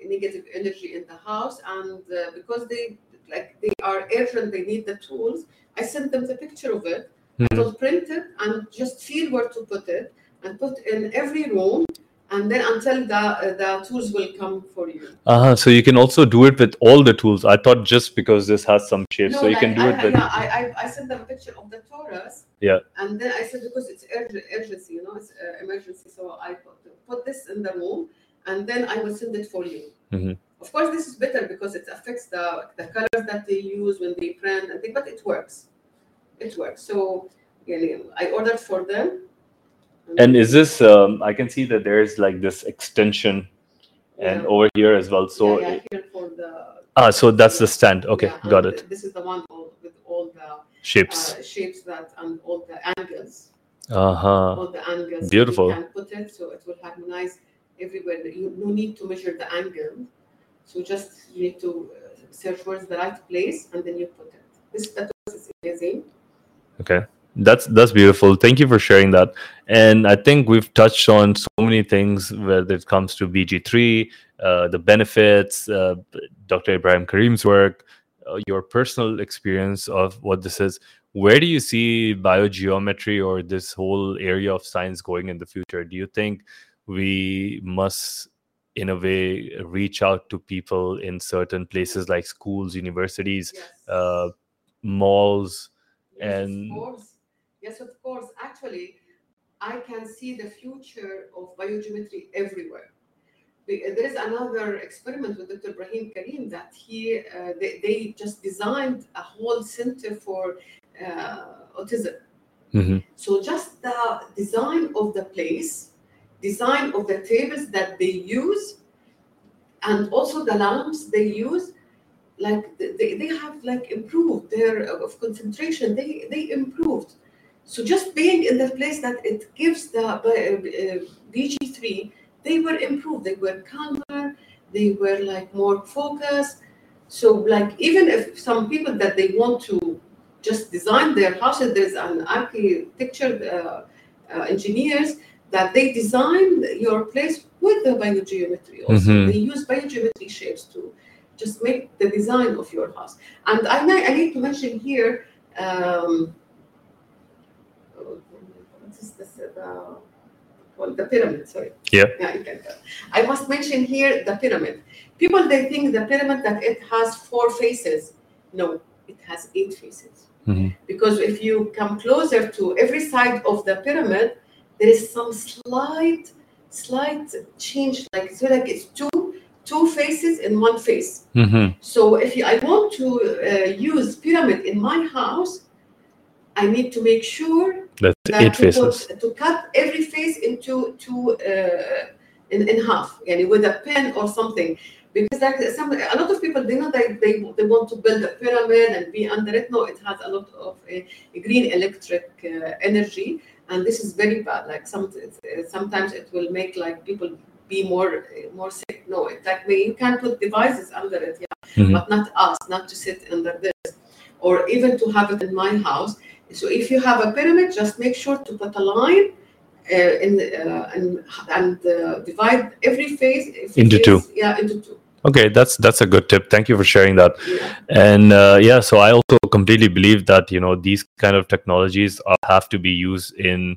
negative energy in the house, and uh, because they like they are urgent, they need the tools. I sent them the picture of it. I Mhm. will print it and just feel where to put it, and put in every room. And then until the uh, the tools will come for you. Uh-huh. So you can also do it with all the tools. I thought just because this has some shape, so you like, can do I, it with. yeah, I, I, I sent them a picture of the torus. Yeah. And then I said because it's urg- urgency, you know, it's uh, emergency. So I put, put this in the room, and then I will send it for you. Mhm. Of course, this is better because it affects the the colors that they use when they print, and they, but it works. It works. So, yeah, I ordered for them. And is this? Um, I can see that there's like this extension, and Yeah. over here as well. So yeah, yeah, here for the ah, so that's the stand. Okay, got it. This is the one with all the Shapes. uh, shapes that and all the angles. Uh huh. all the angles. Beautiful. Can put it so it will harmonize everywhere. You no need to measure the angle. So just you need to uh, search where's the right place and then you put it. This that is amazing. Okay. That's that's beautiful. Thank you for sharing that. And I think we've touched on so many things whether it comes to BG3, uh, the benefits, uh, Dr. Ibrahim Karim's work, uh, your personal experience of what this is. Where do you see biogeometry or this whole area of science going in the future? Do you think we must, in a way, reach out to people in certain places like schools, universities, Yes. uh, malls? and- course. Yes, of course. Actually, I can see the future of biogeometry everywhere. There is another experiment with Dr. Ibrahim Karim that he uh, they, they just designed a whole center for uh, autism. Mhm. So just the design of the place, design of the tables that they use, and also the lamps they use, like they, they have like improved their uh, of concentration. They they improved. So just being in the place that it gives the uh, uh, BG3, they were improved. They were calmer. They were like more focused. So like even if some people that they want to just design their houses, there's an architecture uh, uh, engineers that they design your place with the biogeometry. Also, Mhm. they use biogeometry shapes to just make the design of your house. And I, I need to mention here. Um, is this? Uh, well, the pyramid. Sorry. Yeah. Yeah, you can tell. I must mention here the pyramid. People they think the pyramid that it has four faces. No, it has eight faces. Mhm. Because if you come closer to every side of the pyramid, there is some slight, slight change. Like so, like it's two two faces in one face. Mhm. So if I want to uh, use pyramid in my house, I need to make sure That's that eight to, faces. put, to cut every face into two uh, in, in half, yani with a pen or something. Because like some a lot of people they know that they, they want to build a pyramid and be under it. No, it has a lot of uh, green electric uh, energy, and this is very bad. Like some uh, sometimes it will make like people be more more sick. No, it, like you can put devices under it, yeah, Mhm. but not us, not to sit under this, or even to have it in my house. So if you have a pyramid, just make sure to put a line uh, in uh, and and uh, divide every phase Into two. Yeah, into two. Okay, that's that's a good tip. Thank you for sharing that. Yeah. And uh, yeah, so I also completely believe that you know these kind of technologies are, have to be used in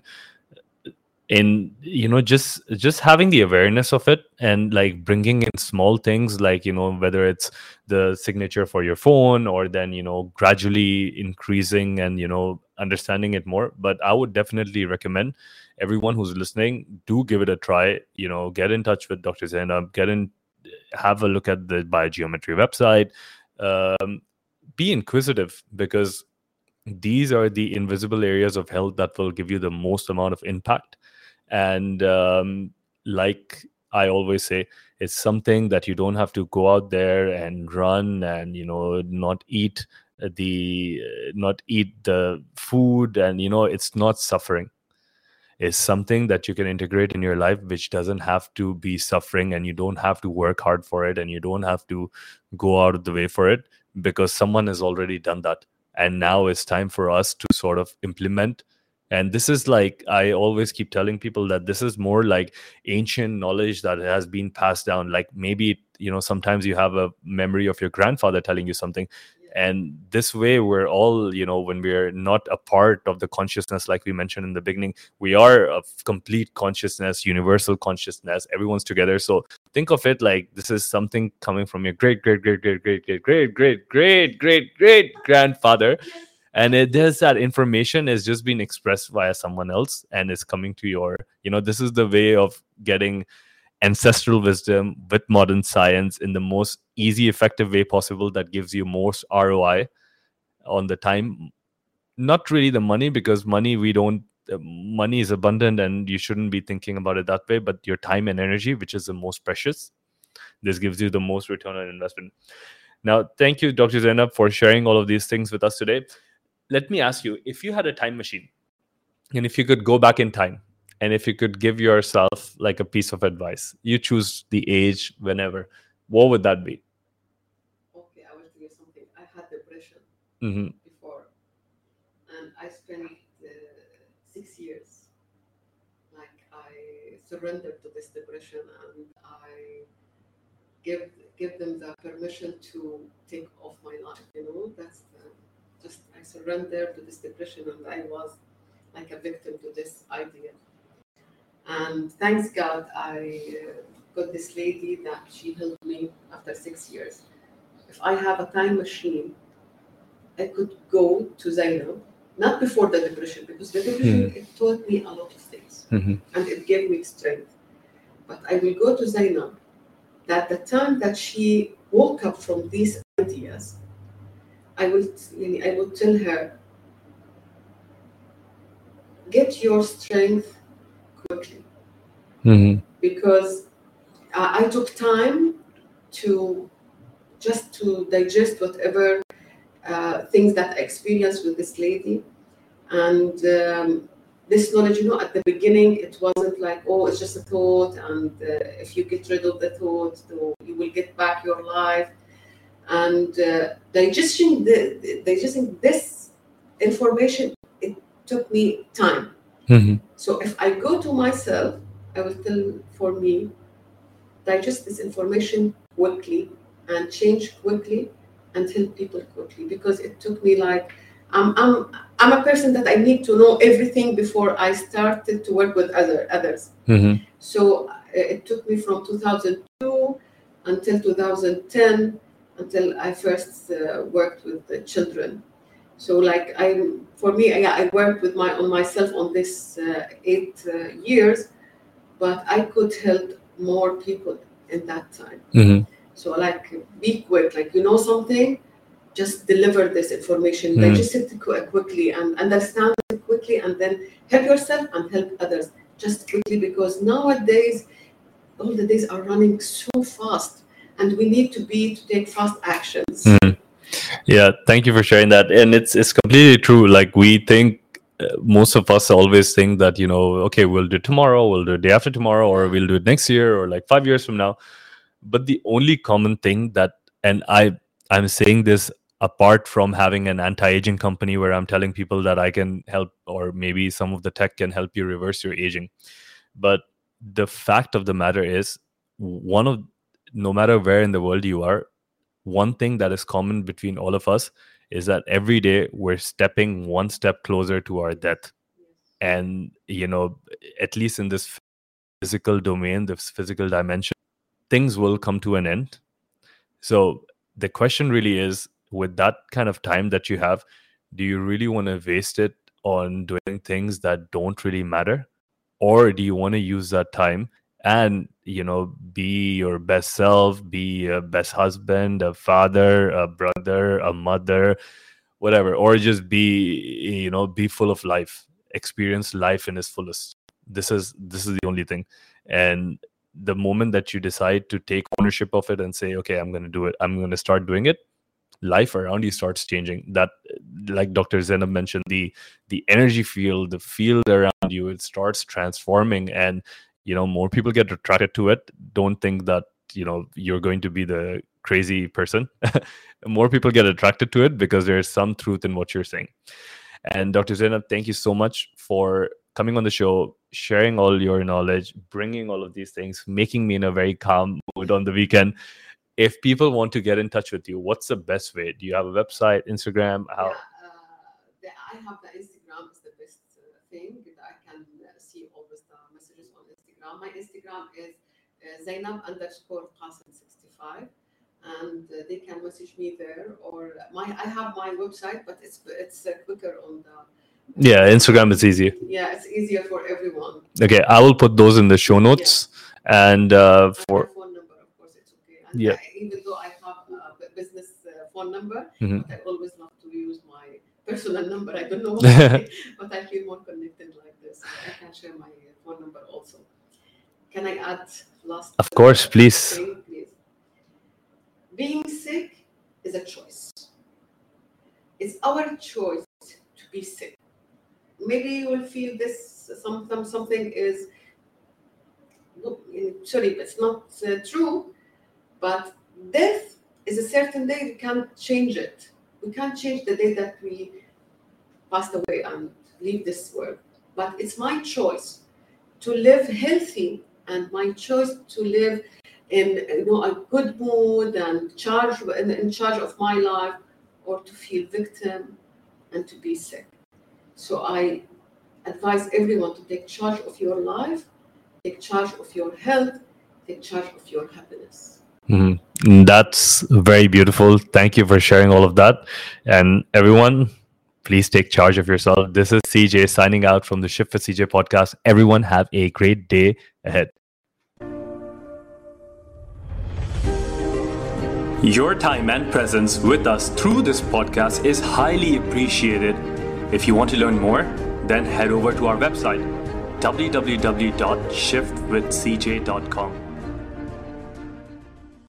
in you know just just having the awareness of it and like bringing in small things like you know whether it's the signature for your phone or then you know gradually increasing and you know understanding it more. But i would definitely recommend everyone who's listening do give it a try you know get in touch with dr zainab get in have a look at the biogeometry website. Um, be inquisitive because these are the invisible areas of health that will give you the most amount of impact and um, like i always say it's something that you don't have to go out there and run and you know not eat the not eat the food. And you know it's not suffering. Is something that you can integrate in your life which doesn't have to be suffering and you don't have to work hard for it and you don't have to go out of the way for it because someone has already done that. And now it's time for us to sort of implement and this is like i always keep telling people that this is more like ancient knowledge that has been passed down. Like maybe you know sometimes you have a memory of your grandfather telling you something. And this way we're all you know when we're not a part of the consciousness like we mentioned in the beginning we are a complete consciousness universal consciousness everyone's together. So think of it like this is something coming from your great great great great great great great great great great great grandfather and it there's that information is just being expressed via someone else and is coming to your you know this is the way of getting ancestral wisdom with modern science in the most easy effective way possible that gives you most roi on the time. Not really the money because money we don't uh, money is abundant and you shouldn't be thinking about it that way but your time and energy which is the most precious this gives you the most return on investment. Now thank you dr zainab for sharing all of these things with us today let me ask you if you had a time machine and if you could go back in time and if you could give yourself like a piece of advice you choose the age whenever what would that be Okay, I will tell you something. I had depression hmm before, and I spent uh, six years. Like I surrendered to this depression, and I give give them the permission to take off my life. You know, that's the, just I surrendered to this depression, and I was like a victim to this idea. And thanks God, I uh, got this lady that she helped me after six years. If I have a time machine, I could go to Zainab, not before the depression, because the depression it taught me a lot of things hmm and it gave me strength. But I will go to Zainab that the time that she woke up from these ideas, I will I will tell her, get your strength quickly hmm because I, I took time to just to digest whatever uh, things that I experienced with this lady. And um, this knowledge, you know, at the beginning, it wasn't like, oh, it's just a thought. And uh, if you get rid of the thought, you will get back your life. And uh, digesting, the, this information, it took me time. hmm So if I go to myself, I will tell for me, digest this information quickly and change quickly and help people quickly because it took me like I'm, I'm, I'm a person that I need to know everything before I started to work with other others. hmm So uh, it took me from 2002 until 2010 until I first uh, worked with the children. So like I, for me, yeah, I worked with my on myself on this uh, eight uh, years, but I could help more people in that time. hmm So like be quick, like you know something, just deliver this information, Mm. digest it qu- quickly and understand it quickly, and then help yourself and help others just quickly because nowadays all the days are running so fast and we need to be to take fast actions. Mhm. Yeah, thank you for sharing that. And it's it's completely true. Like we think uh, most of us always think that you know, okay, we'll do tomorrow, we'll do it day after tomorrow, or we'll do it next year, or like five years from now. But the only common thing that, and I I'm saying this apart from having an anti-aging company where I'm telling people that I can help, or maybe some of the tech can help you reverse your aging. But the fact of the matter is, one of no matter where in the world you are, one thing that is common between all of us is that every day we're stepping one step closer to our death. And you know at least in this physical domain this physical dimension things will come to an end. So the question really is with that kind of time that you have do you really want to waste it on doing things that don't really matter? Or do you want to use that time and you know be your best self be a best husband a father a brother a mother whatever or just be you know be full of life experience life in its fullest. This is this is the only thing. And the moment that you decide to take ownership of it and say okay i'm going to do it. I'm going to start doing it life around you starts changing. That like dr zainab mentioned the the energy field the field around you it starts transforming. And you know more people get attracted to it don't think that you know you're going to be the crazy person [laughs] more people get attracted to it because there's some truth in what you're saying and dr zainab thank you so much for coming on the show sharing all your knowledge bringing all of these things making me in a very calm mood on the weekend if people want to get in touch with you, what's the best way? Do you have a website, Instagram? How? Yeah, uh, the, I have the Instagram is the best uh, thing. I can uh, see always the messages on Instagram. My Instagram is uh, Zainab underscore Qasim 65 and uh, they can message me there or my I have my website but it's it's uh, quicker on the Yeah, Instagram is easier yeah it's easier for everyone Okay, I will put those in the show notes. And uh, for my phone number of course it's okay and Yeah. I, even though I have a business uh, phone number Mhm. but I always love to use my personal [laughs] number I don't know why [laughs] but I feel more connected like this I can share my phone number also can I add last Of course, please. thing, please being sick is a choice. It's our choice to be sick. Maybe you will feel this sometimes something is sorry it's not uh, true but death is a certain day we can't change it. We can't change the day that we passed away and leave this world. But it's my choice to live healthy and my choice to live in you know a good mood and charge in, in charge of my life or to feel victim and to be sick so i advise everyone to take charge of your life take charge of your health take charge of your happiness Mhm. That's very beautiful. Thank you for sharing all of that. And everyone, please take charge of yourself. This is CJ signing out from the Shift with CJ podcast. Everyone, have a great day ahead. Your time and presence with us through this podcast is highly appreciated. If you want to learn more, then head over to our website www.shiftwithcj.com.